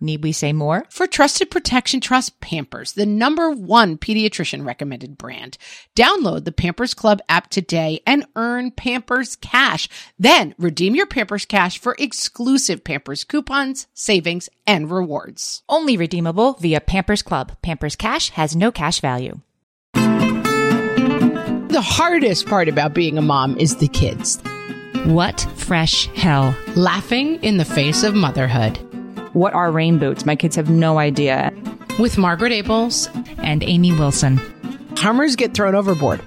Need we say more? For trusted protection, trust Pampers, the number one pediatrician recommended brand. Download the Pampers Club app today and earn Pampers Cash. Then redeem your Pampers Cash for exclusive Pampers coupons, savings, and rewards. Only redeemable via Pampers Club. Pampers Cash has no cash value. The hardest part about being a mom is the kids. What fresh hell? Laughing in the face of motherhood. What are rain boots? My kids have no idea. With Margaret Ables And Amy Wilson. Hummers get thrown overboard,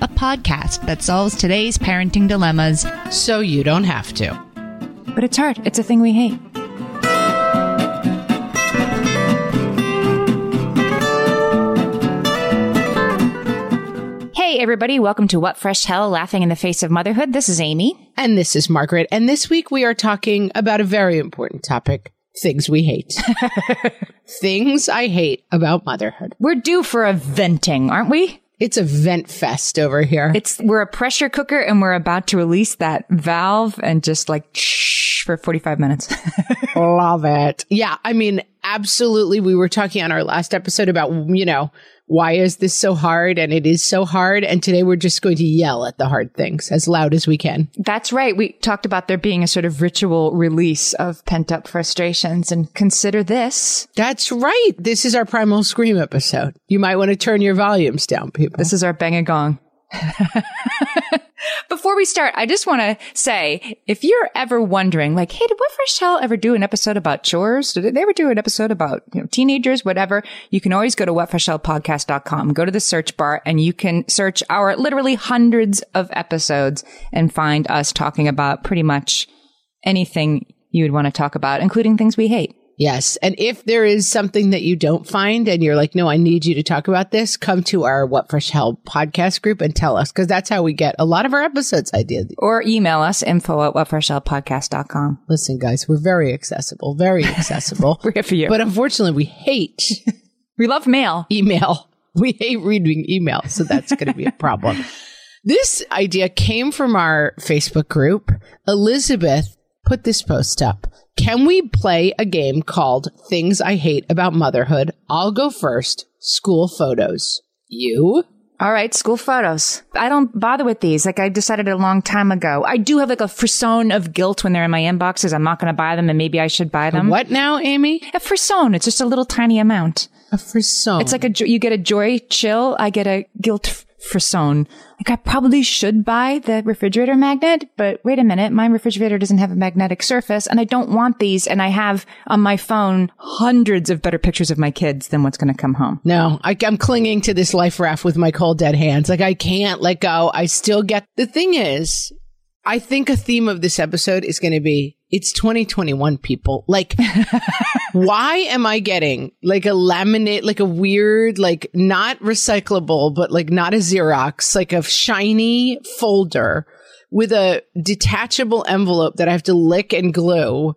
A podcast that solves today's parenting dilemmas. so you don't have to. But it's hard. It's a thing we hate. Hey, everybody. Welcome to What Fresh Hell Laughing in the Face of Motherhood. This is Amy. And this is Margaret. And this week we are talking about a very important topic things we hate. things I hate about motherhood. We're due for a venting, aren't we? It's a vent fest over here. It's we're a pressure cooker and we're about to release that valve and just like shh for 45 minutes. Love it. Yeah. I mean, absolutely. We were talking on our last episode about, you know, why is this so hard? And it is so hard. And today we're just going to yell at the hard things as loud as we can. That's right. We talked about there being a sort of ritual release of pent up frustrations and consider this. That's right. This is our primal scream episode. You might want to turn your volumes down, people. This is our bang a gong. Before we start, I just want to say, if you're ever wondering, like, hey, did What Fresh Hell ever do an episode about chores? Did they ever do an episode about you know, teenagers, whatever? You can always go to whatfreshhellpodcast.com, go to the search bar, and you can search our literally hundreds of episodes and find us talking about pretty much anything you would want to talk about, including things we hate. Yes. And if there is something that you don't find and you're like, no, I need you to talk about this, come to our What Fresh Hell podcast group and tell us because that's how we get a lot of our episodes ideas. Or email us info at whatfreshhellpodcast.com. Listen, guys, we're very accessible, very accessible. We're here for you. but unfortunately, we hate we love mail. email. We hate reading email. So that's going to be a problem. This idea came from our Facebook group. Elizabeth put this post up. Can we play a game called Things I Hate About Motherhood? I'll go first. School photos. You? All right, school photos. I don't bother with these. Like I decided a long time ago. I do have like a frisson of guilt when they're in my inboxes. I'm not going to buy them and maybe I should buy them. What now, Amy? A frisson. It's just a little tiny amount. A frisson. It's like a, you get a joy chill. I get a guilt frisson. Like I probably should buy the refrigerator magnet, but wait a minute. My refrigerator doesn't have a magnetic surface and I don't want these. And I have on my phone hundreds of better pictures of my kids than what's going to come home. No, I, I'm clinging to this life raft with my cold dead hands. Like I can't let go. I still get. The thing is, I think a theme of this episode is going to be it's 2021 people. Like, why am I getting like a laminate, like a weird, like not recyclable, but like not a Xerox, like a shiny folder with a detachable envelope that I have to lick and glue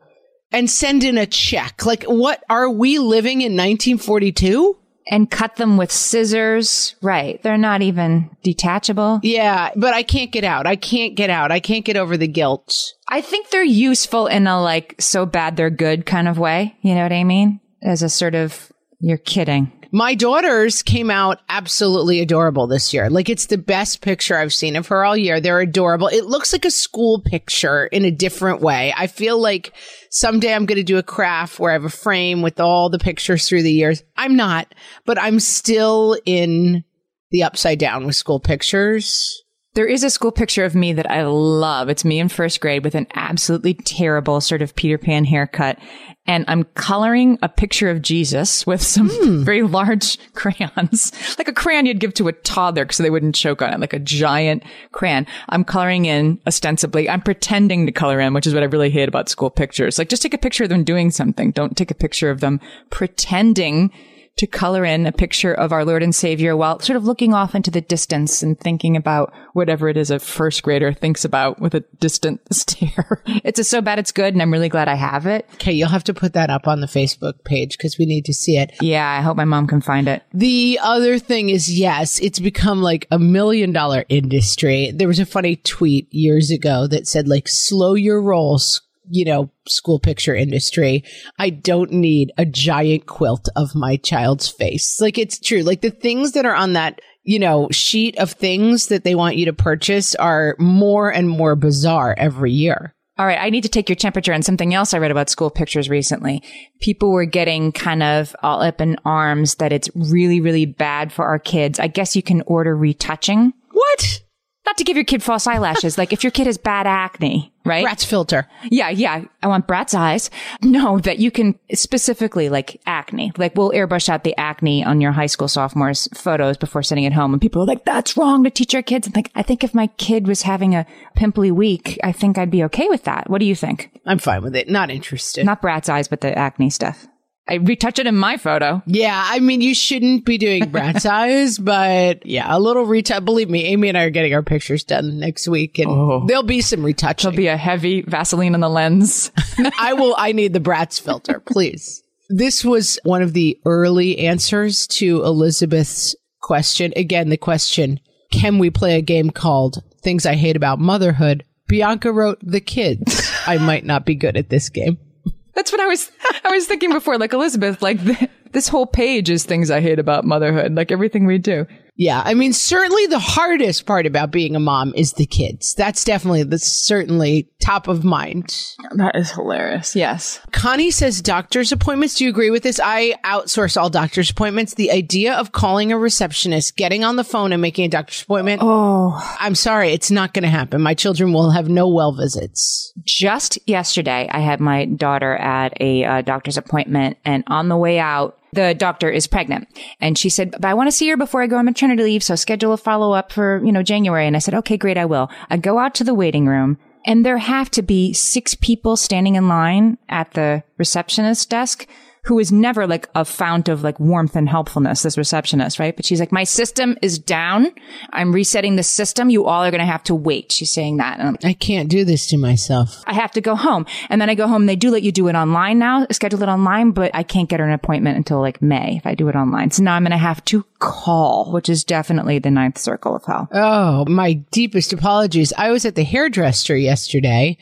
and send in a check? Like, what are we living in 1942? And cut them with scissors. Right. They're not even detachable. Yeah, but I can't get out. I can't get out. I can't get over the guilt. I think they're useful in a like so bad they're good kind of way. You know what I mean? As a sort of, you're kidding. My daughters came out absolutely adorable this year. Like it's the best picture I've seen of her all year. They're adorable. It looks like a school picture in a different way. I feel like someday I'm going to do a craft where I have a frame with all the pictures through the years. I'm not, but I'm still in the upside down with school pictures. There is a school picture of me that I love. It's me in first grade with an absolutely terrible sort of Peter Pan haircut. And I'm coloring a picture of Jesus with some Hmm. very large crayons, like a crayon you'd give to a toddler so they wouldn't choke on it, like a giant crayon. I'm coloring in ostensibly. I'm pretending to color in, which is what I really hate about school pictures. Like just take a picture of them doing something. Don't take a picture of them pretending to color in a picture of our Lord and Savior while sort of looking off into the distance and thinking about whatever it is a first grader thinks about with a distant stare. It's a so bad it's good, and I'm really glad I have it. Okay, you'll have to put that up on the Facebook page because we need to see it. Yeah, I hope my mom can find it. The other thing is, yes, it's become like a million dollar industry. There was a funny tweet years ago that said, like, slow your rolls, you know, school picture industry. I don't need a giant quilt of my child's face. Like, it's true. Like, the things that are on that, you know, sheet of things that they want you to purchase are more and more bizarre every year. All right, I need to take your temperature on something else I read about school pictures recently. People were getting kind of all up in arms that it's really, really bad for our kids. I guess you can order retouching. What? Not to give your kid false eyelashes. like if your kid has bad acne, right? Rat's filter. Yeah, yeah. I want Bratz eyes. No, that you can specifically like acne. Like we'll airbrush out the acne on your high school sophomores photos before sending it home. And people are like, that's wrong to teach our kids. I'm like, I think if my kid was having a pimply week, I think I'd be okay with that. What do you think? I'm fine with it. Not interested. Not Bratz eyes, but the acne stuff. I retouch it in my photo. Yeah, I mean, you shouldn't be doing Bratz eyes, but yeah, a little retouch. Believe me, Amy and I are getting our pictures done next week, and oh. there'll be some retouching. There'll be a heavy Vaseline on the lens. I will. I need the Bratz filter, please. This was one of the early answers to Elizabeth's question. Again, the question: Can we play a game called "Things I Hate About Motherhood"? Bianca wrote the kids. I might not be good at this game. That's what I was, I was thinking before. Like Elizabeth, like th- this whole page is things I hate about motherhood. Like everything we do. Yeah, I mean, certainly the hardest part about being a mom is the kids. That's definitely that's certainly top of mind. That is hilarious. Yes. Connie says doctor's appointments. Do you agree with this? I outsource all doctor's appointments. The idea of calling a receptionist, getting on the phone and making a doctor's appointment. Oh, I'm sorry, it's not going to happen. My children will have no well visits. just yesterday, I had my daughter at a uh, doctor's appointment, and on the way out, the doctor is pregnant, and she said, "But I want to see her before I go on maternity leave, so schedule a follow up for you know January." And I said, "Okay, great, I will." I go out to the waiting room, and there have to be six people standing in line at the receptionist desk. Who is never like a fount of like warmth and helpfulness, this receptionist, right? But she's like, my system is down. I'm resetting the system. You all are going to have to wait. She's saying that. And I can't do this to myself. I have to go home. And then I go home. They do let you do it online now, schedule it online, but I can't get her an appointment until like May if I do it online. So now I'm going to have to call, which is definitely the ninth circle of hell. Oh, my deepest apologies. I was at the hairdresser yesterday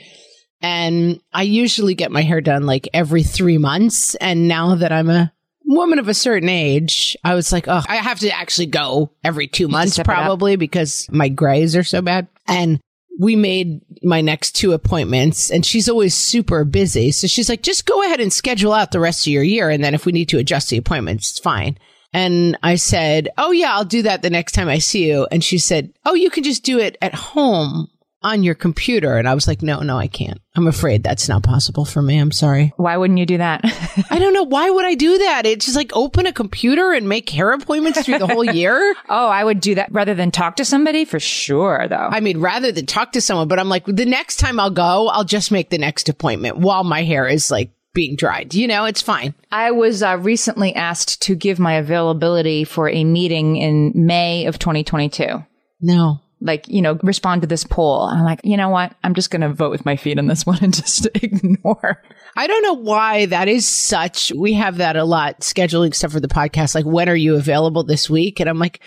and I usually get my hair done like every three months. And now that I'm a woman of a certain age, I was like, oh, I have to actually go every two months step it up. probably because my grays are so bad. And we made my next two appointments and she's always super busy. So she's like, just go ahead and schedule out the rest of your year. And then if we need to adjust the appointments, it's fine. And I said, Oh, yeah, I'll do that the next time I see you. And she said, Oh, you can just do it at home on your computer. And I was like, No, no, I can't. I'm afraid that's not possible for me. I'm sorry. Why wouldn't you do that? I don't know. Why would I do that? It's just like open a computer and make hair appointments through the whole year. oh, I would do that rather than talk to somebody for sure, though. I mean, rather than talk to someone, but I'm like, the next time I'll go, I'll just make the next appointment while my hair is like being dried. You know, it's fine. I was uh, recently asked to give my availability for a meeting in May of 2022. No. Like, you know, respond to this poll. And I'm like, you know what? I'm just going to vote with my feet on this one and just ignore. I don't know why that is such. We have that a lot scheduling stuff for the podcast. Like, when are you available this week? And I'm like,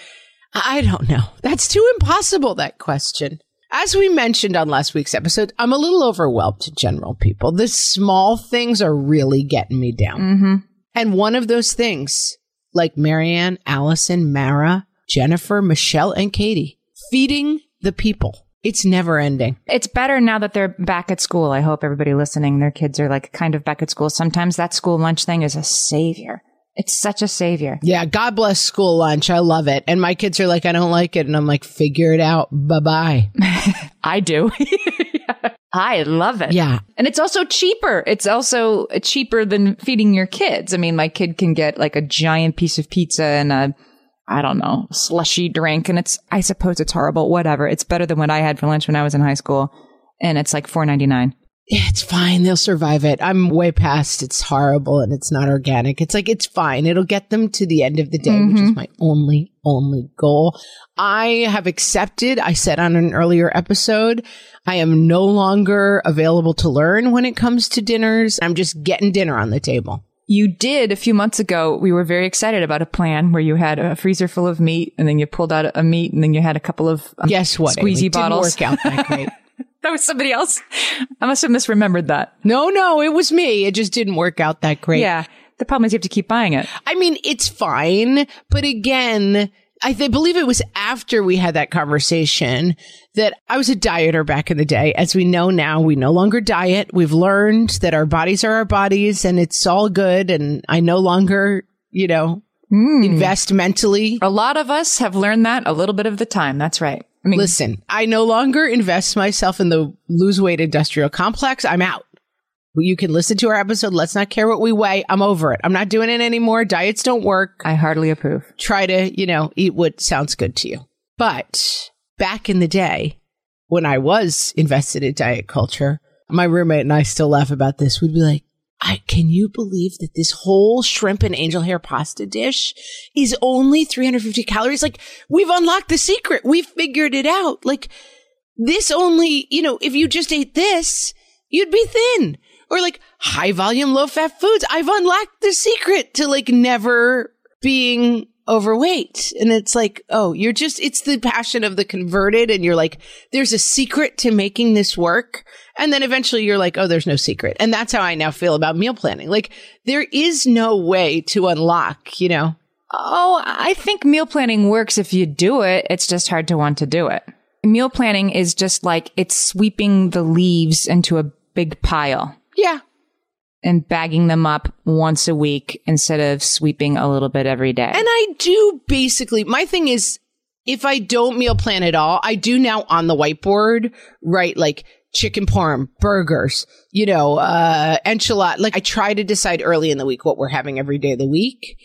I don't know. That's too impossible, that question. As we mentioned on last week's episode, I'm a little overwhelmed to general people. The small things are really getting me down. Mm-hmm. And one of those things, like Marianne, Allison, Mara, Jennifer, Michelle, and Katie, feeding the people. It's never ending. It's better now that they're back at school. I hope everybody listening, their kids are like kind of back at school. Sometimes that school lunch thing is a savior. It's such a savior. Yeah, God bless school lunch. I love it. And my kids are like, I don't like it. And I'm like, figure it out. Bye bye. I do. I love it. Yeah. And it's also cheaper. It's also cheaper than feeding your kids. I mean, my kid can get like a giant piece of pizza and a, I don't know, slushy drink. And it's, I suppose it's horrible. Whatever. It's better than what I had for lunch when I was in high school. And it's like four ninety nine. It's fine. They'll survive it. I'm way past it's horrible and it's not organic. It's like, it's fine. It'll get them to the end of the day, mm-hmm. which is my only, only goal. I have accepted, I said on an earlier episode, I am no longer available to learn when it comes to dinners. I'm just getting dinner on the table. You did a few months ago. We were very excited about a plan where you had a freezer full of meat and then you pulled out a meat and then you had a couple of um, guess what squeezy Amy, bottles. Didn't work out that great. that was somebody else. I must have misremembered that. No, no, it was me. It just didn't work out that great. Yeah. The problem is you have to keep buying it. I mean, it's fine, but again, I th- believe it was after we had that conversation that I was a dieter back in the day. As we know now, we no longer diet. We've learned that our bodies are our bodies and it's all good. And I no longer, you know, mm. invest mentally. A lot of us have learned that a little bit of the time. That's right. I mean, listen, I no longer invest myself in the lose weight industrial complex. I'm out. You can listen to our episode. Let's not care what we weigh. I'm over it. I'm not doing it anymore. Diets don't work. I hardly approve. Try to, you know, eat what sounds good to you. But back in the day, when I was invested in diet culture, my roommate and I still laugh about this. We'd be like, I, can you believe that this whole shrimp and angel hair pasta dish is only 350 calories? Like we've unlocked the secret. We've figured it out. Like this only, you know, if you just ate this, you'd be thin or like high volume, low fat foods. I've unlocked the secret to like never being overweight. And it's like, oh, you're just, it's the passion of the converted. And you're like, there's a secret to making this work. And then eventually you're like, oh, there's no secret. And that's how I now feel about meal planning. Like there is no way to unlock, you know? Oh, I think meal planning works if you do it. It's just hard to want to do it. Meal planning is just like it's sweeping the leaves into a big pile. Yeah and bagging them up once a week instead of sweeping a little bit every day. And I do basically, my thing is, if I don't meal plan at all, I do now on the whiteboard write like chicken parm, burgers, you know, uh, enchilada. Like I try to decide early in the week what we're having every day of the week.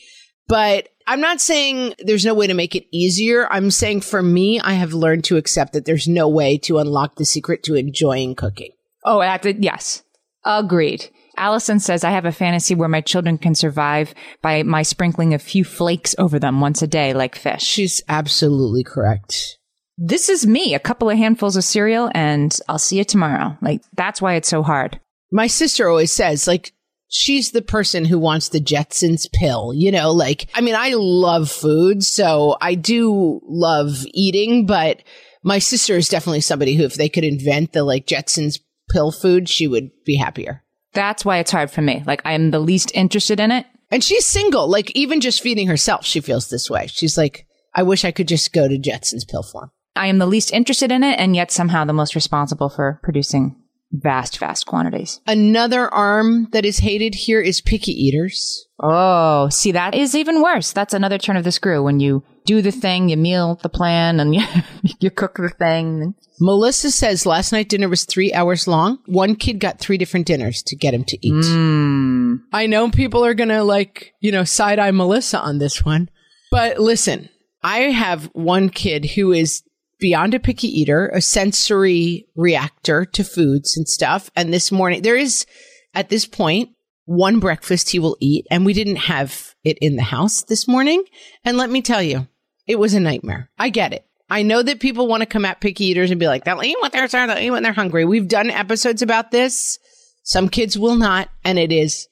But I'm not saying there's no way to make it easier. I'm saying for me, I have learned to accept that there's no way to unlock the secret to enjoying cooking. Oh, yes. Agreed. Allison says, I have a fantasy where my children can survive by my sprinkling a few flakes over them once a day, like fish. She's absolutely correct. This is me, a couple of handfuls of cereal, and I'll see you tomorrow. Like, that's why it's so hard. My sister always says, like, she's the person who wants the Jetsons pill, you know, like, I mean, I love food, so I do love eating, but my sister is definitely somebody who, if they could invent the like Jetsons pill food, she would be happier. That's why it's hard for me. Like I'm the least interested in it. And she's single. Like even just feeding herself, she feels this way. She's like, I wish I could just go to Jetson's pill form. I am the least interested in it and yet somehow the most responsible for producing vast, vast quantities. Another arm that is hated here is picky eaters. Oh, see, that is even worse. That's another turn of the screw when you do the thing, you meal the plan, and you, you cook the thing. Melissa says last night dinner was three hours long. One kid got three different dinners to get him to eat. Mm. I know people are going to like, you know, side eye Melissa on this one. But listen, I have one kid who is beyond a picky eater, a sensory reactor to foods and stuff. And this morning, there is at this point one breakfast he will eat. And we didn't have it in the house this morning. And let me tell you, it was a nightmare. I get it. I know that people want to come at picky eaters and be like, they'll eat what they're they'll eat when they're hungry. We've done episodes about this. Some kids will not, and it is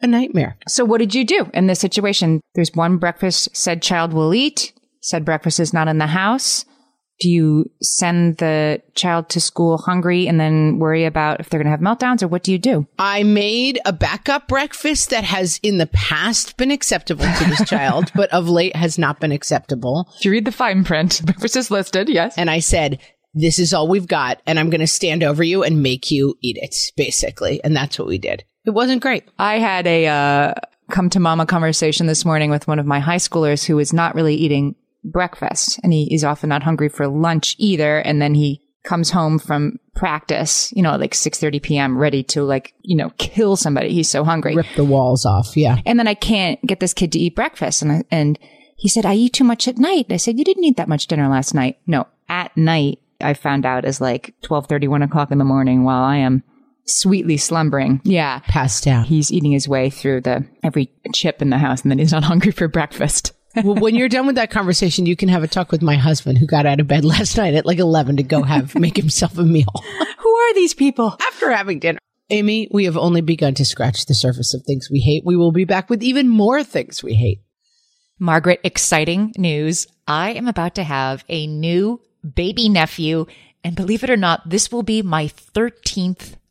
a nightmare. So what did you do in this situation? There's one breakfast said child will eat, said breakfast is not in the house do you send the child to school hungry and then worry about if they're going to have meltdowns or what do you do? I made a backup breakfast that has in the past been acceptable to this child, but of late has not been acceptable. If you read the fine print, breakfast is listed, yes. And I said, this is all we've got and I'm going to stand over you and make you eat it, basically. And that's what we did. It wasn't great. I had a, uh, come to mama conversation this morning with one of my high schoolers who is not really eating breakfast and he is often not hungry for lunch either. And then he comes home from practice, you know, like 6:30 p.m. ready to like, you know, kill somebody. He's so hungry. Rip the walls off. Yeah. And then I can't get this kid to eat breakfast. And I, and he said, I eat too much at night. I said, you didn't eat that much dinner last night. No, at night, I found out is like 12:30, 1 o'clock in the morning while I am sweetly slumbering. Yeah. Passed out. He's eating his way through the every chip in the house and then he's not hungry for breakfast. Well, when you're done with that conversation, you can have a talk with my husband who got out of bed last night at like 11 to go have, make himself a meal Who are these people? after having dinner. Amy, we have only begun to scratch the surface of things we hate. We will be back with even more things we hate. Margaret, exciting news. I am about to have a new baby nephew. And believe it or not, this will be my 13th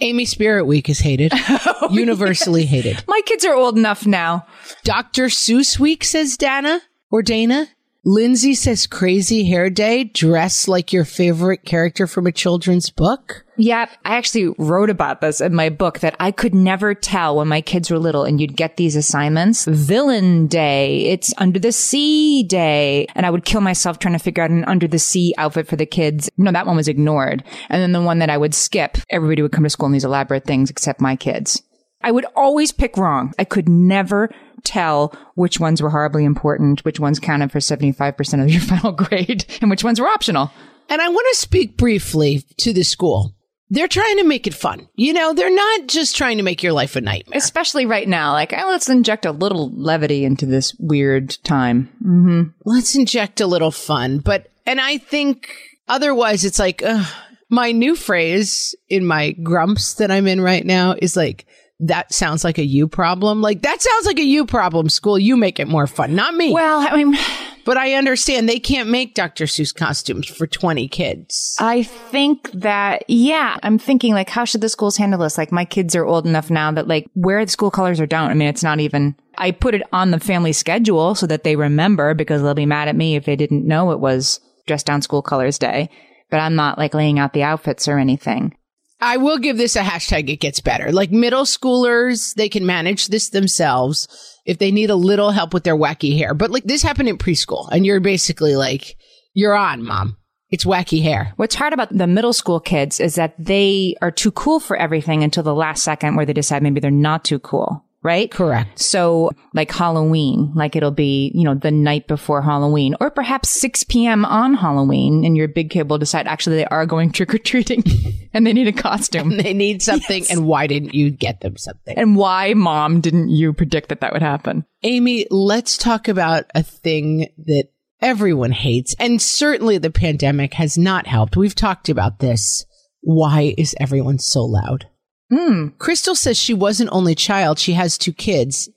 Amy Spirit Week is hated, oh, universally hated. My kids are old enough now. Dr. Seuss Week says Dana or Dana. Lindsay says Crazy Hair Day, dress like your favorite character from a children's book. Yeah, I actually wrote about this in my book that I could never tell when my kids were little and you'd get these assignments. Villain day, it's under the sea day. And I would kill myself trying to figure out an under the sea outfit for the kids. No, that one was ignored. And then the one that I would skip, everybody would come to school in these elaborate things except my kids. I would always pick wrong. I could never tell which ones were horribly important, which ones counted for 75% of your final grade, and which ones were optional. And I want to speak briefly to the school. They're trying to make it fun. You know, they're not just trying to make your life a nightmare. Especially right now. Like, oh, let's inject a little levity into this weird time. Mm-hmm. Let's inject a little fun. But, and I think otherwise it's like, ugh, my new phrase in my grumps that I'm in right now is like, that sounds like a you problem. Like that sounds like a you problem. School, you make it more fun, not me. Well, I mean, but I understand they can't make Dr. Seuss costumes for 20 kids. I think that, yeah, I'm thinking like, how should the schools handle this? Like my kids are old enough now that like where the school colors are down. I mean, it's not even, I put it on the family schedule so that they remember because they'll be mad at me if they didn't know it was dress down school colors day. But I'm not like laying out the outfits or anything. I will give this a hashtag. It gets better. Like middle schoolers, they can manage this themselves if they need a little help with their wacky hair. But like this happened in preschool and you're basically like, you're on mom. It's wacky hair. What's hard about the middle school kids is that they are too cool for everything until the last second where they decide maybe they're not too cool. Right? Correct. So like Halloween, like it'll be, you know, the night before Halloween or perhaps 6 p.m. on Halloween and your big kid will decide actually they are going trick or treating and they need a costume. They need something, and why didn't you get them something? and why mom didn't you predict that that would happen? Amy, let's talk about a thing that everyone hates, and certainly the pandemic has not helped. We've talked about this. Why is everyone so loud? Mm. Crystal says she was an only child. She has two kids.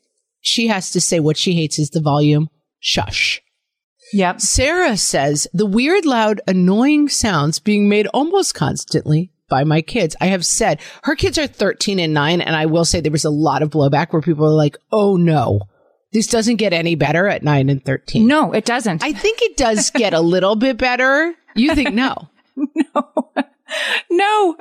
She has to say what she hates is the volume. Shush. Yep. Sarah says the weird, loud, annoying sounds being made almost constantly by my kids. I have said her kids are 13 and 9, and I will say there was a lot of blowback where people are like, oh no, this doesn't get any better at 9 and 13. No, it doesn't. I think it does get a little bit better. You think no? No,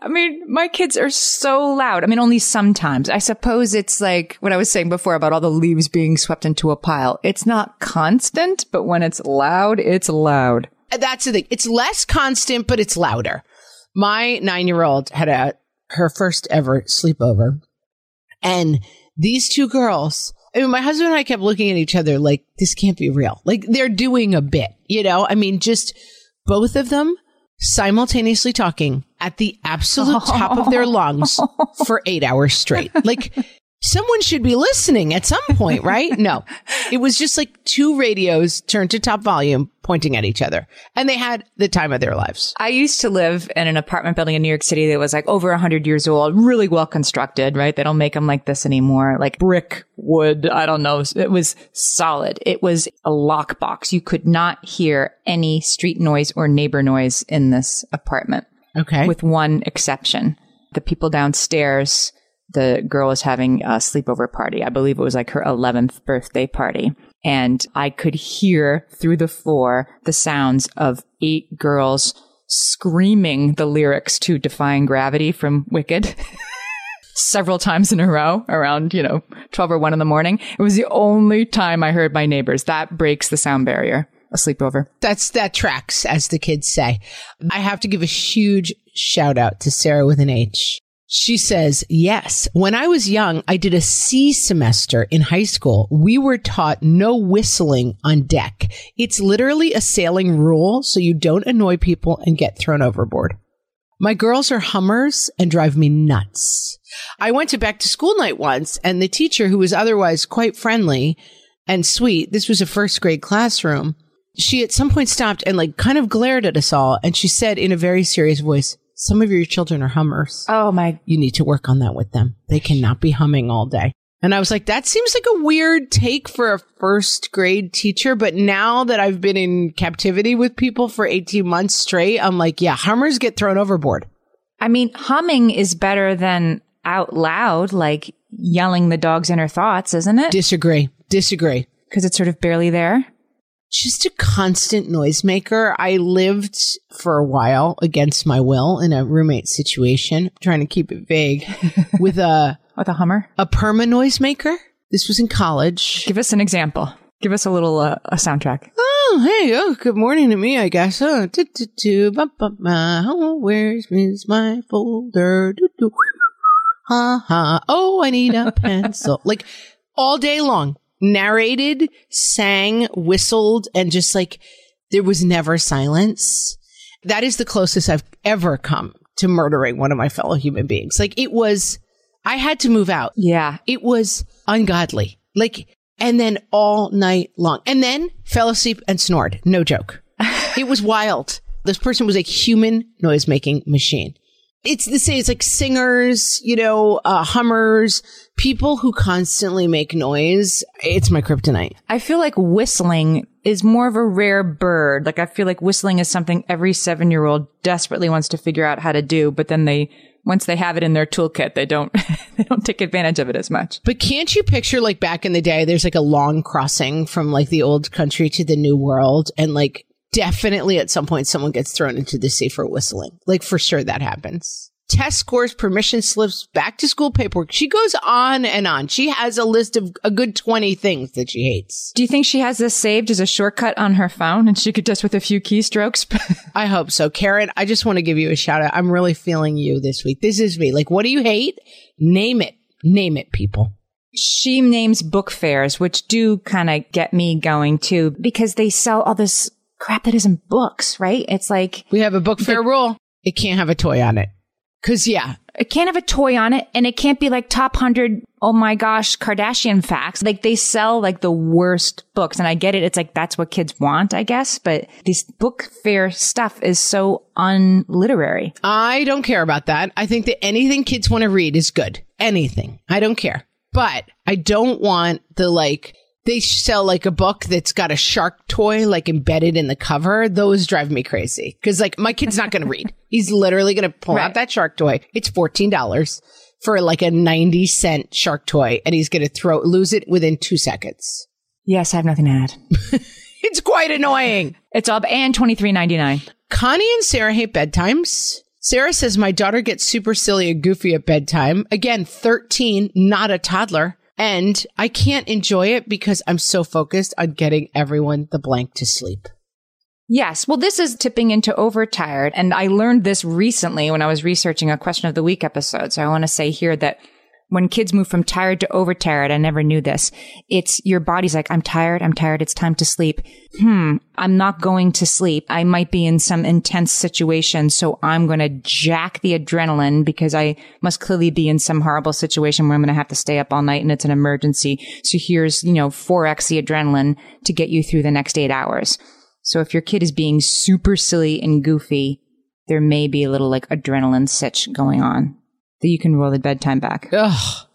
I mean, my kids are so loud. I mean, only sometimes. I suppose it's like what I was saying before about all the leaves being swept into a pile. It's not constant, but when it's loud, it's loud. That's the thing. It's less constant, but it's louder. My nine year old had a her first ever sleepover, and these two girls. I mean, my husband and I kept looking at each other like this can't be real. Like they're doing a bit, you know. I mean, just both of them simultaneously talking at the absolute top of their lungs for eight hours straight. Like someone should be listening at some point, right? No, it was just like two radios turned to top volume pointing at each other and they had the time of their lives. I used to live in an apartment building in New York City that was like over 100 years old, really well constructed, right? They don't make them like this anymore. Like brick, wood, I don't know. It was solid. It was a lockbox. You could not hear any street noise or neighbor noise in this apartment. Okay. with one exception. The people downstairs, the girl was having a sleepover party. I believe it was like her 11th birthday party. And I could hear through the floor the sounds of eight girls screaming the lyrics to Defying Gravity from Wicked. Several times in a row around, you know, 12 or 1 in the morning. It was the only time I heard my neighbors. That breaks the sound barrier. A sleepover. That's that tracks, as the kids say. I have to give a huge shout out to Sarah with an H. She says, yes, when I was young, I did a SEA semester in high school. We were taught no whistling on deck. It's literally a sailing rule so you don't annoy people and get thrown overboard. My girls are hummers and drive me nuts. I went to back to school night once and the teacher who was otherwise quite friendly and sweet, this was a first grade classroom, she at some point stopped and like kind of glared at us all and she said in a very serious voice, some of your children are hummers. Oh my You need to work on that with them. They cannot be humming all day. And I was like, that seems like a weird take for a first grade teacher. But now that I've been in captivity with people for 18 months straight, I'm like, yeah, hummers get thrown overboard. I mean, humming is better than out loud, like yelling the dog's inner thoughts, isn't it? Disagree. Disagree. Because it's sort of barely there. Just a constant noisemaker. I lived for a while against my will in a roommate situation, trying to keep it vague, with a, With a hummer. a perma noisemaker. This was in college. Give us an example. Give us a little uh, a soundtrack. Oh, hey, oh, good morning to me, I guess. Oh, do, do, do, ba, ba, ba. Oh, where's is my folder? Do, do. Ha, ha. Oh, I need a pencil. like all day long, narrated, sang, whistled, and just like there was never silence. That is the closest I've ever come to murdering one of my fellow human beings. Like it was, I had to move out. Yeah. It was ungodly. Like, and then all night long. And then fell asleep and snored. No joke. it was wild. This person was a human noise making machine. It's the same. It's like singers, you know, uh, hummers, people who constantly make noise. It's my kryptonite. I feel like whistling is more of a rare bird. Like I feel like whistling is something every seven year old desperately wants to figure out how to do, but then they once they have it in their toolkit, they don't they don't take advantage of it as much. But can't you picture like back in the day, there's like a long crossing from like the old country to the new world and like definitely at some point someone gets thrown into the sea for whistling. Like for sure that happens. Test scores, permission slips, back to school paperwork. She goes on and on. She has a list of a good 20 things that she hates. Do you think she has this saved as a shortcut on her phone and she could just with a few keystrokes? I hope so. Karen, I just want to give you a shout out. I'm really feeling you this week. This is me. Like, what do you hate? Name it. Name it, people. She names book fairs, which do kind of get me going too, because they sell all this crap that isn't books, right? It's like We have a book fair rule. It can't have a toy on it. Cause yeah, it can't have a toy on it and it can't be like top 100 oh my gosh kardashian facts like they sell like the worst books and i get it it's like that's what kids want i guess but this book fair stuff is so unliterary I don't care about that. I think that anything kids want to read is good. Anything. I don't care. But I don't want the like, they sell like a book that's got a shark toy like embedded in the cover. Those drive me crazy. Cause like my kid's not going to read. He's literally going to pull Right. out that shark toy. It's $14 for like a 90 cent shark toy and he's going to throw, lose it within two seconds. yes i have nothing to add It's quite annoying. it's all and 23.99 Connie and Sarah hate bedtimes. Sarah says my daughter gets super silly and goofy at bedtime. Again, 13, not a toddler. And I can't enjoy it because I'm so focused on getting everyone the blank to sleep. Yes. Well, this is tipping into overtired. And I learned this recently when I was researching a question of the week episode. So I want to say here that when kids move from tired to over tired, I never knew this. It's your body's like, I'm tired. I'm tired. It's time to sleep. Hmm. I'm not going to sleep. I might be in some intense situation. So I'm going to jack the adrenaline because I must clearly be in some horrible situation where I'm going to have to stay up all night and it's an emergency. So here's, you know, 4x the adrenaline to get you through the next eight hours. So if your kid is being super silly and goofy, there may be a little like adrenaline sitch going on that you can roll the bedtime back. Ugh.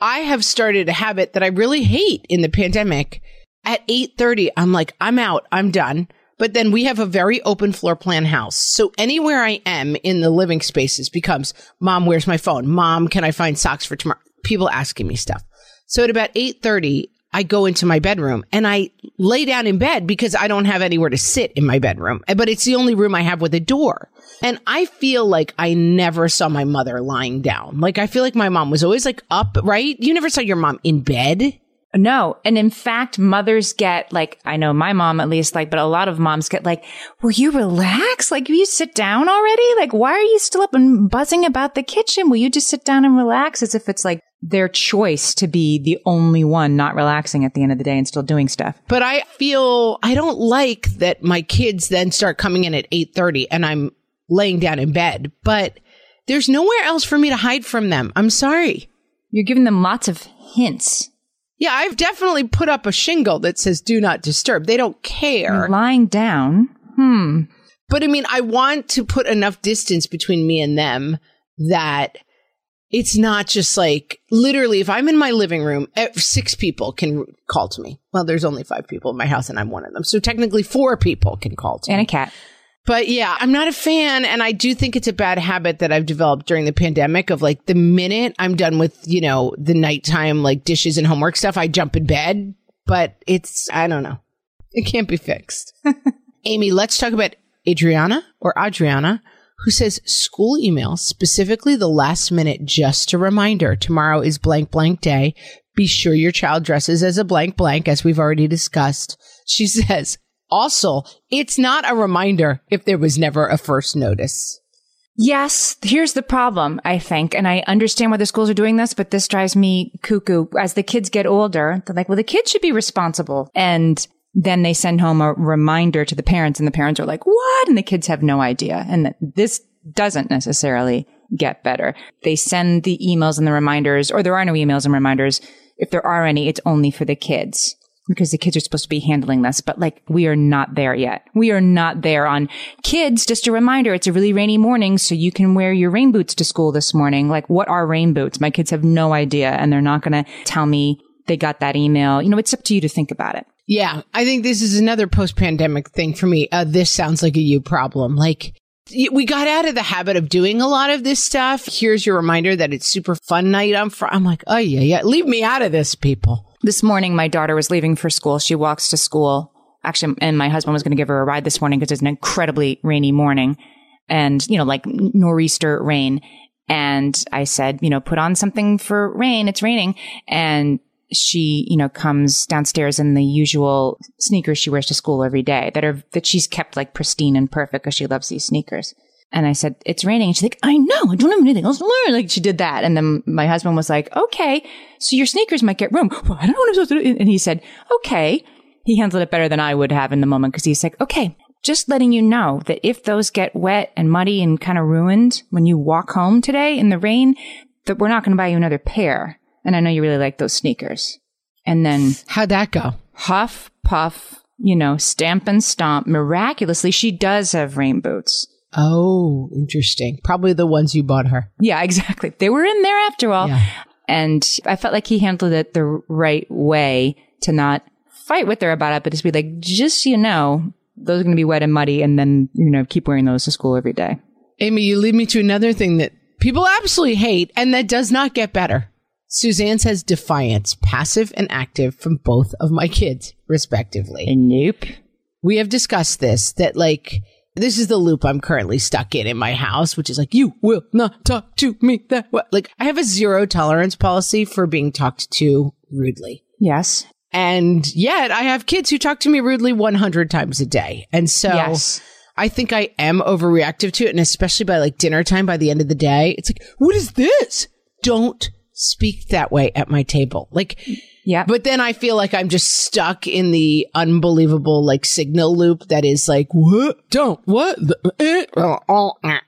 I have started a habit that I really hate in the pandemic. At 8:30, I'm like, I'm out, I'm done. But then we have a very open floor plan house. So anywhere I am in the living spaces becomes, Mom, where's my phone? Mom, can I find socks for tomorrow? People asking me stuff. So at about 8:30, I go into my bedroom and I lay down in bed because I don't have anywhere to sit in my bedroom. But it's the only room I have with a door. And I feel like I never saw my mother lying down. Like I feel like my mom was always like up, right? You never saw your mom in bed. No. And in fact, mothers get like, I know my mom at least, like, but a lot of moms get like, will you relax? Like, will you sit down already? Like, why are you still up and buzzing about the kitchen? Will you just sit down and relax as if it's like their choice to be the only one not relaxing at the end of the day and still doing stuff? But I feel I don't like that my kids then start coming in at 8:30 and I'm laying down in bed, but there's nowhere else for me to hide from them. I'm sorry. You're giving them lots of hints. Yeah, I've definitely put up a shingle that says do not disturb. They don't care. You're lying down. Hmm. But I mean, I want to put enough distance between me and them that it's not just like literally if I'm in my living room, eh, six people can call to me. Well, there's only five people in my house and I'm one of them. So technically four people can call to And me. And a cat. But yeah, I'm not a fan. And I do think it's a bad habit that I've developed during the pandemic of like the minute I'm done with, you know, the nighttime like dishes and homework stuff, I jump in bed. But it's, I don't know. It can't be fixed. Amy, let's talk about Adriana or Adriana, who says school email, specifically the last minute, just a reminder tomorrow is blank blank day. Be sure your child dresses as a blank blank, as we've already discussed. She says, also, it's not a reminder if there was never a first notice. Yes, here's the problem, I think, and I understand why the schools are doing this, but this drives me cuckoo. As the kids get older, they're like, well, the kids should be responsible. And then they send home a reminder to the parents, and the parents are like, what? And the kids have no idea. And this doesn't necessarily get better. They send the emails and the reminders, or there are no emails and reminders. If there are any, it's only for the kids because the kids are supposed to be handling this, but like we are not there yet. We are not there on kids. Just a reminder. It's a really rainy morning. So you can wear your rain boots to school this morning. Like what are rain boots? My kids have no idea and they're not going to tell me they got that email. You know, it's up to you to think about it. Yeah, I think this is another post pandemic thing for me. Uh, this sounds like a you problem. Like, we got out of the habit of doing a lot of this stuff. Here's your reminder that it's super fun night on Friday. I'm like, oh, yeah, yeah. Leave me out of this, people. This morning, my daughter was leaving for school. She walks to school. Actually, and my husband was going to give her a ride this morning because it's an incredibly rainy morning and, you know, like nor'easter rain. And I said, you know, put on something for rain. It's raining. And she, you know, comes downstairs in the usual sneakers she wears to school every day that are, that she's kept like pristine and perfect because she loves these sneakers. And I said, it's raining. And she's like, I know. I don't have anything else to learn. Like she did that. And then my husband was like, okay, so your sneakers might get room. Well, I don't know what I'm supposed to do. And he said, okay. He handled it better than I would have in the moment because he's like, okay, just letting you know that if those get wet and muddy and kind of ruined when you walk home today in the rain, that we're not going to buy you another pair. And I know you really like those sneakers. And then How'd that go? huff, puff, you know, stamp and stomp. Miraculously, she does have rain boots. Oh, interesting. Probably the ones you bought her. Yeah, exactly. They were in there after all. Yeah. And I felt like he handled it the right way to not fight with her about it, but just be like, just so you know, those are going to be wet and muddy. And then, you know, keep wearing those to school every day. Amy, you lead me to another thing that people absolutely hate and that does not get better. Suzanne says defiance, passive and active from both of my kids, respectively. Nope. we have discussed this that like this is the loop I'm currently stuck in in my house, which is like, you will not talk to me that way. Like, I have a zero tolerance policy for being talked to rudely. Yes. And yet I have kids who talk to me rudely 100 times a day. And so Yes. I think I am overreactive to it. And especially by like dinner time, by the end of the day, it's like, what is this? Don't speak that way at my table. Like, Yeah. but then I feel like I'm just stuck in the unbelievable like signal loop that is like, what? Don't, what? Eh, eh,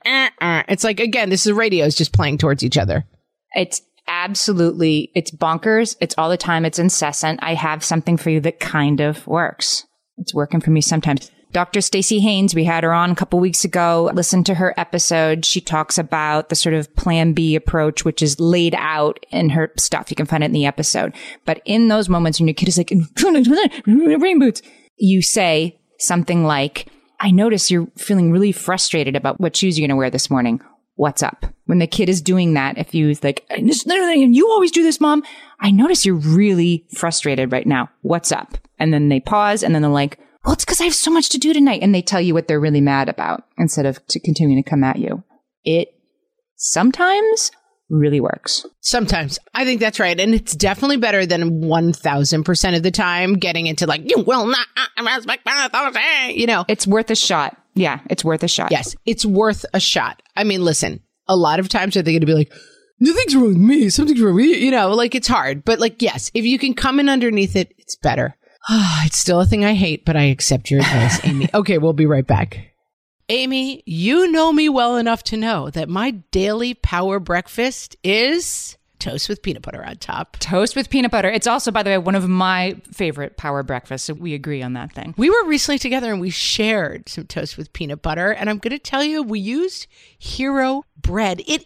eh, eh. It's like, again, this is radio is just playing towards each other. It's absolutely, it's bonkers. It's all the time. It's incessant. I have something for you that kind of works. It's working for me sometimes. Dr. Stacey Haynes, we had her on a couple weeks ago. Listen to her episode. She talks about the sort of plan B approach, which is laid out in her stuff. You can find it in the episode. But in those moments when your kid is like, rain boots, you say something like, I notice you're feeling really frustrated about what shoes you're going to wear this morning. What's up? When the kid is doing that, if you like, "This- no, no, no, you always do this, mom. I notice you're really frustrated right now. What's up? And then they pause and then they're like, well, it's because I have so much to do tonight. And they tell you what they're really mad about instead of to continuing to come at you. It sometimes really works. Sometimes I think that's right. And it's definitely better than 1000% of the time getting into like, you will not respect my authority. You know, It's worth a shot. Yeah, it's worth a shot. yes, it's worth a shot. I mean, listen, a lot of times are they going to be like, nothing's wrong with me. Something's wrong with you. You know, like it's hard. But like, yes, if you can come in underneath it, it's better. it's still a thing I hate, but I accept your advice, Amy. Okay, we'll be right back. Amy, you know me well enough to know that my daily power breakfast is toast with peanut butter on top. Toast with peanut butter. It's also, by the way, one of my favorite power breakfasts. So we agree on that thing. We were recently together and we shared some toast with peanut butter. And I'm going to tell you, we used Hero bread. It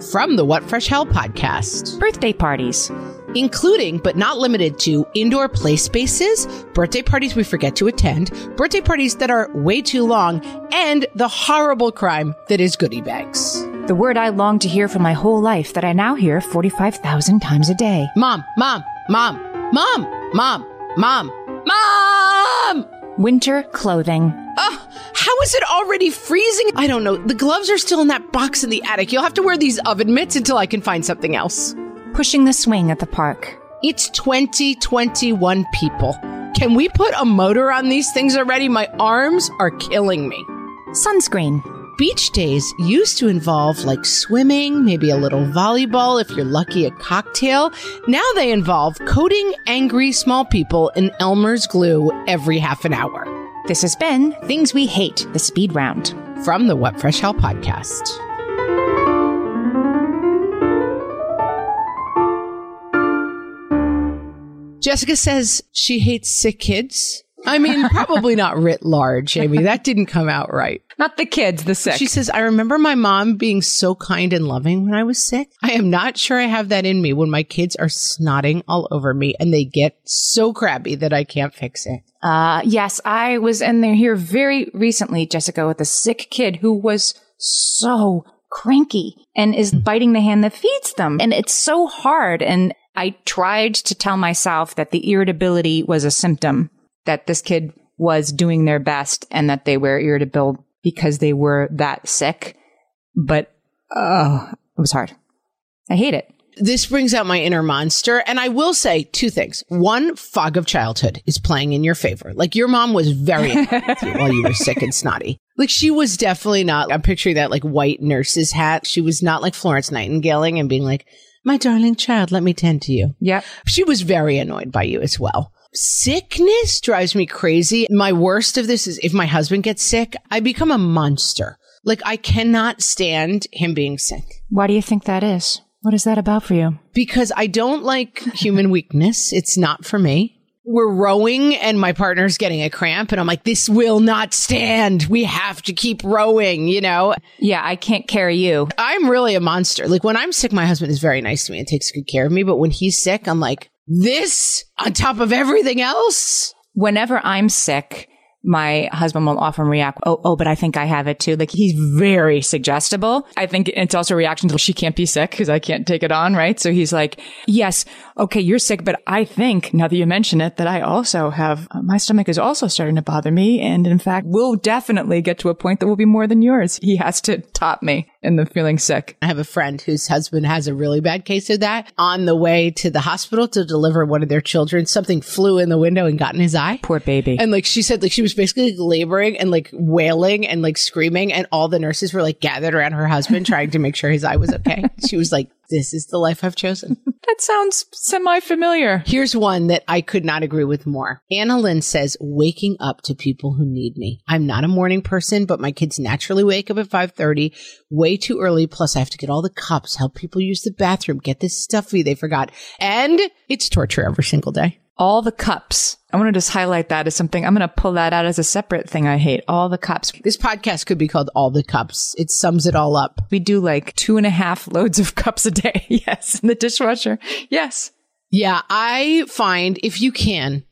From the What Fresh Hell podcast, Birthday parties. including but not limited to indoor play spaces, birthday parties we forget to attend, birthday parties that are way too long, and the horrible crime that is goodie bags. The word I longed to hear for my whole life that I now hear 45,000 times a day. Mom, mom, mom, mom, mom, mom, mom! Winter clothing. Oh, how is it already freezing? I don't know. The gloves are still in that box in the attic. You'll have to wear these oven mitts until I can find something else. Pushing the swing at the park. It's 2021 people. Can we put a motor on these things already? My arms are killing me. Sunscreen. Beach days used to involve like swimming, maybe a little volleyball, if you're lucky, a cocktail. Now they involve coating angry small people in Elmer's glue every half an hour. This has been Things We Hate, the speed round. From the What Fresh Hell podcast. Jessica says she hates sick kids. I mean, probably not writ large, Amy. That didn't come out right. Not the kids, the sick. She says, I remember my mom being so kind and loving when I was sick. I am not sure I have that in me when my kids are snotting all over me and they get so crabby that I can't fix it. Uh, yes, I was in there here very recently, Jessica, with a sick kid who was so cranky and is biting the hand that feeds them. And it's so hard. And I tried to tell myself that the irritability was a symptom, that this kid was doing their best and that they were irritable because they were that sick. But, oh, it was hard. I hate it. This brings out my inner monster. And I will say two things. One, fog of childhood is playing in your favor. Like your mom was very you while you were sick and snotty. Like she was definitely not, I'm picturing that like white nurse's hat. She was not like Florence Nightingaling and being like, my darling child, let me tend to you. Yeah. She was very annoyed by you as well. Sickness drives me crazy. My worst of this is if my husband gets sick, I become a monster. Like I cannot stand him being sick Why do you think that is? What is that about for you? because I don't like human weakness. It's not for me. We're rowing and my partner's getting a cramp and I'm like, this will not stand. We have to keep rowing, you know? Yeah, I can't carry you. I'm really a monster. Like when I'm sick, my husband is very nice to me and takes good care of me. But when he's sick, I'm like, this on top of everything else? Whenever I'm sick, my husband will often react, oh, oh, but I think I have it too. Like he's very suggestible. I think it's also a reaction to she can't be sick because I can't take it on, right? So he's like, yes, okay, you're sick, but I think now that you mention it, that I also have, uh, my stomach is also starting to bother me. And in fact, we'll definitely get to a point that will be more than yours. He has to top me in the feeling sick. I have a friend whose husband has a really bad case of that. On the way to the hospital to deliver one of their children, something flew in the window and got in his eye. Poor baby. And like she said, like she was basically laboring and like wailing and like screaming, and all the nurses were like gathered around her husband trying to make sure his eye was okay. she was like, "This is the life I've chosen." that sounds semi familiar. Here's one that I could not agree with more. Anna Lynn says, waking up to people who need me. I'm not a morning person, but my kids naturally wake up at 5.30, way too early. Plus I have to get all the cups, help people use the bathroom, get this stuffy they forgot. And it's torture every single day. All the cups. I want to just highlight that as something. I'm going to pull that out as a separate thing I hate. All the cups. This podcast could be called All the Cups. It sums it all up. We do like two and a half loads of cups a day. yes. In the dishwasher. Yes. Yeah, I find if you can,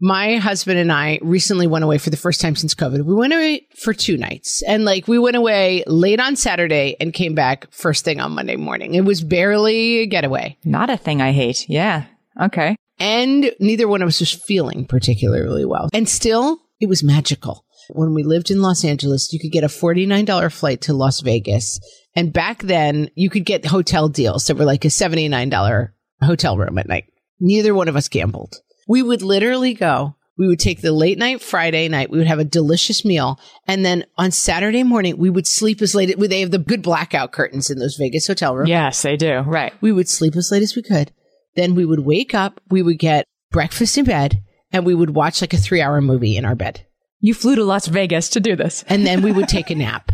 my husband and I recently went away for the first time since COVID. We went away for two nights and like we went away late on Saturday and came back first thing on Monday morning. It was barely a getaway Not a thing I hate. Yeah. Okay. And neither one of us was feeling particularly well. And still, it was magical. When we lived in Los Angeles, you could get a $49 flight to Las Vegas. And back then, you could get hotel deals that were like a $79 hotel room at night. Neither one of us gambled. We would literally go We would take the late night Friday night. We would have a delicious meal. And then on Saturday morning, we would sleep as late. They have the good blackout curtains in those Vegas hotel rooms. Yes, they do. Right. We would sleep as late as we could. Then we would wake up. We would get breakfast in bed and we would watch like a three hour movie in our bed. You flew to Las Vegas to do this. And then we would take a nap.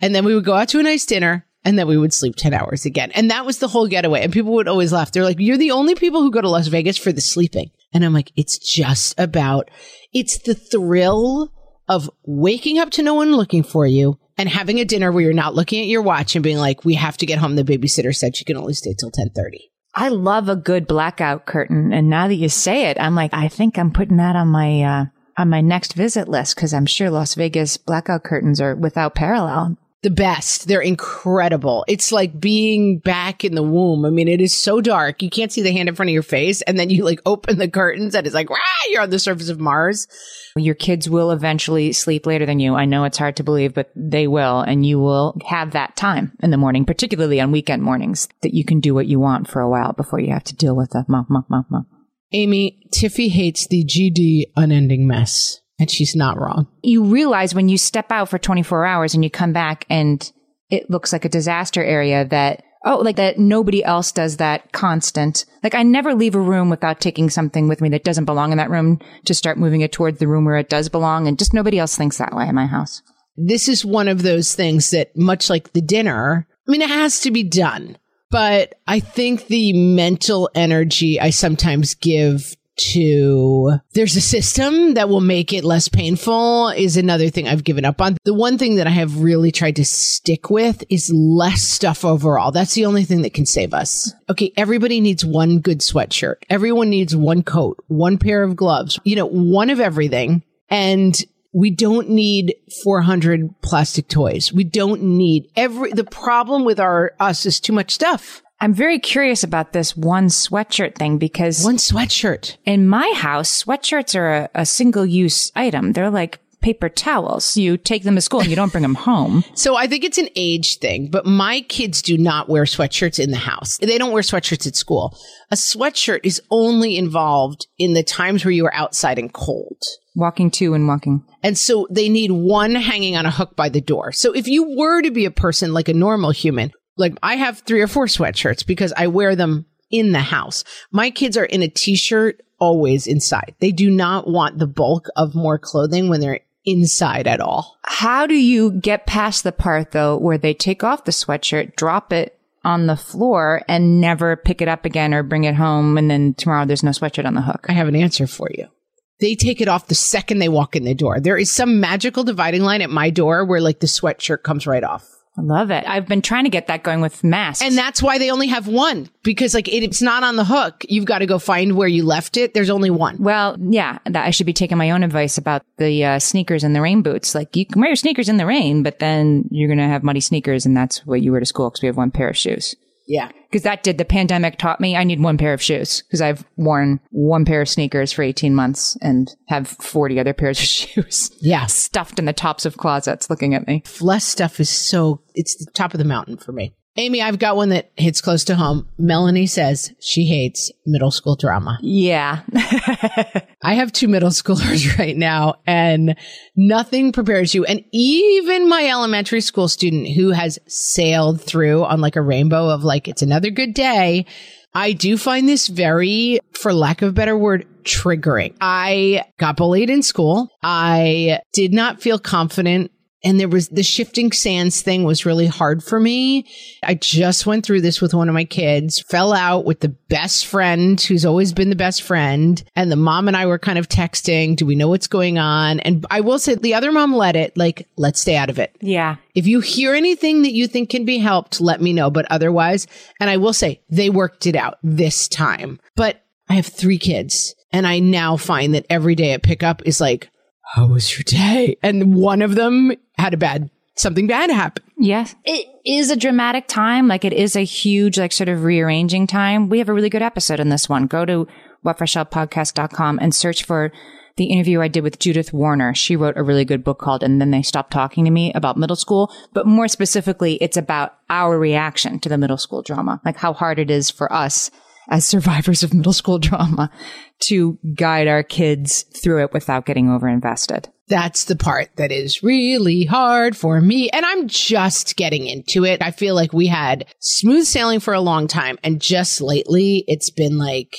And then we would go out to a nice dinner and then we would sleep 10 hours again. And that was the whole getaway. And people would always laugh. They're like, you're the only people who go to Las Vegas for the sleeping. And I'm like, it's just about, it's the thrill of waking up to no one looking for you and having a dinner where you're not looking at your watch and being like, we have to get home. The babysitter said she can only stay till 1030. I love a good blackout curtain. And now that you say it, I'm like, I think I'm putting that on my, uh, on my next visit list because I'm sure Las Vegas blackout curtains are without parallel. The best. They're incredible. It's like being back in the womb. I mean, it is so dark. You can't see the hand in front of your face. And then you like open the curtains and it's like, Rah! you're on the surface of Mars. Your kids will eventually sleep later than you. I know it's hard to believe, but they will. And you will have that time in the morning, particularly on weekend mornings, that you can do what you want for a while before you have to deal with the mom, mom, mom, mom. Amy, Tiffy hates the GD unending mess. And she's not wrong. You realize when you step out for 24 hours and you come back and it looks like a disaster area that, oh, like that nobody else does that constant. Like I never leave a room without taking something with me that doesn't belong in that room to start moving it towards the room where it does belong. And just nobody else thinks that way in my house. This is one of those things that much like the dinner, I mean, it has to be done. But I think the mental energy I sometimes give to there's a system that will make it less painful is another thing I've given up on. The one thing that I have really tried to stick with is less stuff overall. That's the only thing that can save us. Okay. Everybody needs one good sweatshirt. Everyone needs one coat, one pair of gloves, you know, one of everything. And we don't need 400 plastic toys. We don't need every, the problem with our, us is too much stuff. I'm very curious about this one sweatshirt thing because One sweatshirt. in my house, sweatshirts are a, a single use item. They're like paper towels. You take them to school and you don't bring them home. So I think it's an age thing, but my kids do not wear sweatshirts in the house. They don't wear sweatshirts at school. A sweatshirt is only involved in the times where you are outside and cold. Walking to and walking. And so they need one hanging on a hook by the door. So if you were to be a person like a normal human, like I have three or four sweatshirts because I wear them in the house. My kids are in a t-shirt always inside. They do not want the bulk of more clothing when they're inside at all. How do you get past the part though where they take off the sweatshirt, drop it on the floor and never pick it up again or bring it home and then tomorrow there's no sweatshirt on the hook? I have an answer for you. They take it off the second they walk in the door. There is some magical dividing line at my door where like the sweatshirt comes right off. I love it. I've been trying to get that going with masks. And that's why they only have one because like it, it's not on the hook. You've got to go find where you left it. There's only one. well, yeah, that I should be taking my own advice about the uh, sneakers and the rain boots. Like you can wear your sneakers in the rain, but then you're going to have muddy sneakers and that's what you wear to school because we have one pair of shoes. Yeah. Because that did the pandemic taught me I need one pair of shoes because I've worn one pair of sneakers for 18 months and have 40 other pairs of shoes Yeah. stuffed in the tops of closets looking at me. Less stuff is so, it's the top of the mountain for me. Amy, I've got one that hits close to home. Melanie says she hates middle school drama. Yeah. I have two middle schoolers right now and nothing prepares you. And even my elementary school student who has sailed through on like a rainbow of like, it's another good day. I do find this very, for lack of a better word, triggering. I got bullied in school. I did not feel confident and there was the shifting sands thing was really hard for me. I just went through this with one of my kids, fell out with the best friend who's always been the best friend. And the mom and I were kind of texting, do we know what's going on? And I will say the other mom let it, like, let's stay out of it. yeah. If you hear anything that you think can be helped, let me know. But otherwise, and I will say they worked it out this time. But I have three kids and I now find that every day at pickup is like, how was your day? And one of them had a bad, something bad happen. Yes. It is a dramatic time. Like it is a huge, like sort of rearranging time. We have a really good episode in this one. Go to whatfreshhellpodcast.com and search for the interview I did with Judith Warner. She wrote a really good book called And Then They Stopped Talking to Me about middle school. But more specifically, it's about our reaction to the middle school drama, like how hard it is for us as survivors of middle school drama to guide our kids through it without getting overinvested. That's the part that is really hard for me. And I'm just getting into it. I feel like we had smooth sailing for a long time. And just lately, it's been like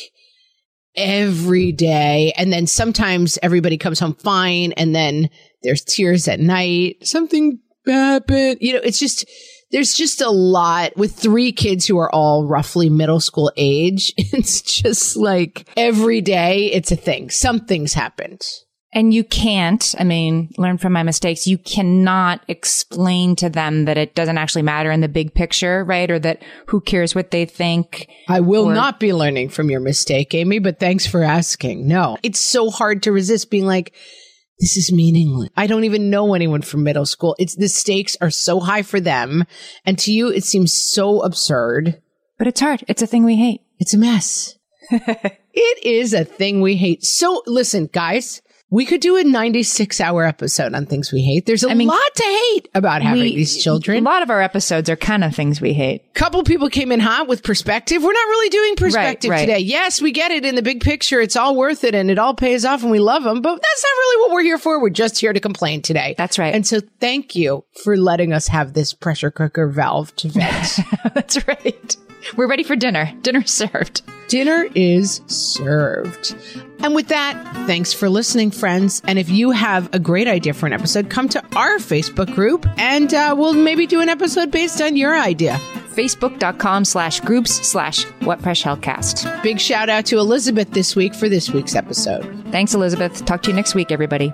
every day. And then sometimes everybody comes home fine. And then there's tears at night. Something happened. You know, it's just, there's just a lot with three kids who are all roughly middle school age. It's just like every day it's a thing. Something's happened. And you can't, I mean, learn from my mistakes. You cannot explain to them that it doesn't actually matter in the big picture, right? Or that who cares what they think. I will or- not be learning from your mistake, Amy, but thanks for asking. No, it's so hard to resist being like, this is meaningless. I don't even know anyone from middle school. It's the stakes are so high for them. And to you, it seems so absurd. But it's hard. It's a thing we hate. It's a mess. it is a thing we hate. So listen, guys, we could do a 96 hour episode on things we hate. There's a I mean, lot to hate about having we, these children. A lot of our episodes are kind of things we hate. A couple people came in hot with perspective. We're not really doing perspective right, right. today. Yes, we get it in the big picture. It's all worth it and it all pays off and we love them, but that's not really what we're here for. We're just here to complain today. That's right. And so thank you for letting us have this pressure cooker valve to vent. that's right. We're ready for dinner. Dinner is served. Dinner is served. And with that, thanks for listening, friends. And if you have a great idea for an episode, come to our Facebook group and uh, we'll maybe do an episode based on your idea. Facebook.com slash groups slash What Fresh Hellcast. Big shout out to Elizabeth this week for this week's episode. Thanks, Elizabeth. Talk to you next week, everybody.